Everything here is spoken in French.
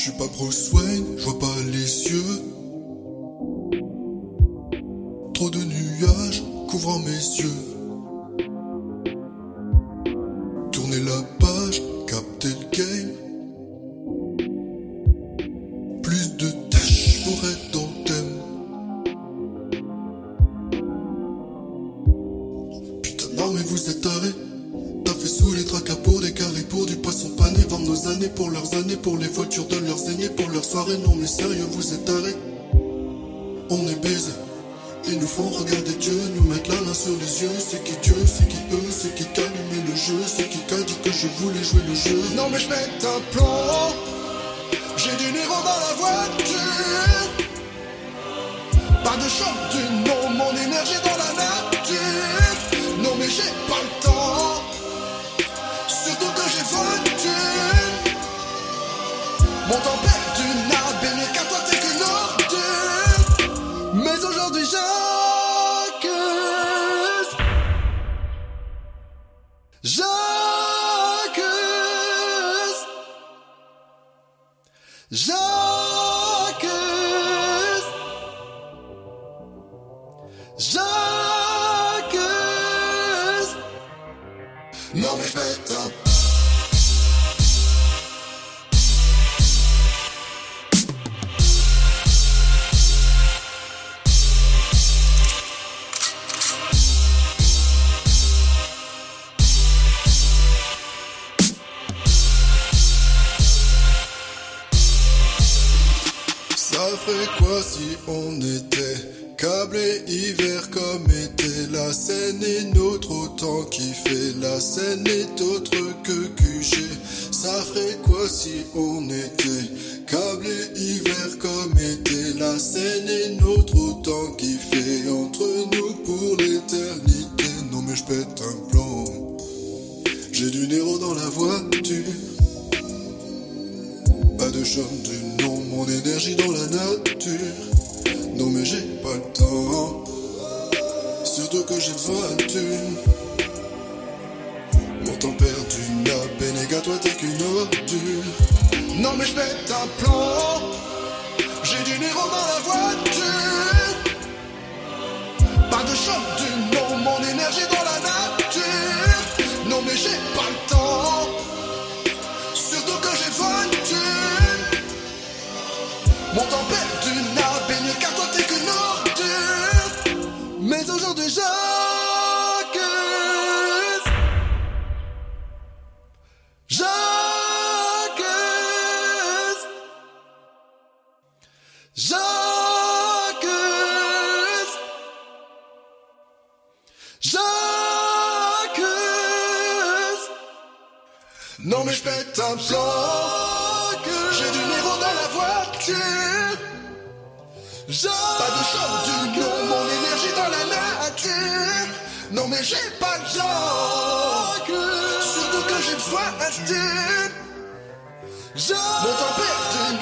suis pas Bruce Wayne, je vois pas les cieux. Trop de nuages couvrant mes yeux. Tourner la page, capter le game. Plus de pané. Vendre nos années pour leurs années, pour les voitures de leurs aînés, pour leur soirée. Non mais sérieux, vous êtes tarés. On est baisés. Ils nous font regarder Dieu, nous mettre la main sur les yeux. C'est qui Dieu, c'est qui eux, c'est qui qu'a allumé le jeu, c'est qui qu'a dit que je voulais jouer le jeu. Non mais je pète un plan, j'ai du Niro dans la voiture. Pas de choc du nom, mon énergie dans la nature. Mais aujourd'hui j'accuse J'accuse ferait quoi si on était câblé hiver comme été La scène est notre autant fait La scène est autre que QG. Ça ferait quoi si on était câblé hiver comme été La scène est notre autant fait Entre nous pour l'éternité? Non mais je pète un plan J'ai du Nero dans la voiture. Pas de chum du nom, mon énergie dans la nature. Non mais j'ai pas le temps, surtout que j'ai de thunes. Mon temps perdu n'a bénéga, toi t'es qu'une ordure. Non mais je pète un plan, j'ai du Niro dans la voiture. Pas de choc du nom, mon énergie dans la nature. Non mais j'ai pas le temps. Non mais je pète un plan J'ai du Niro dans la voiture. Pas de choc du nom Mon énergie dans la nature. Non mais j'ai pas le genre Surtout que j'ai besoin d'un style. Mon temps perdu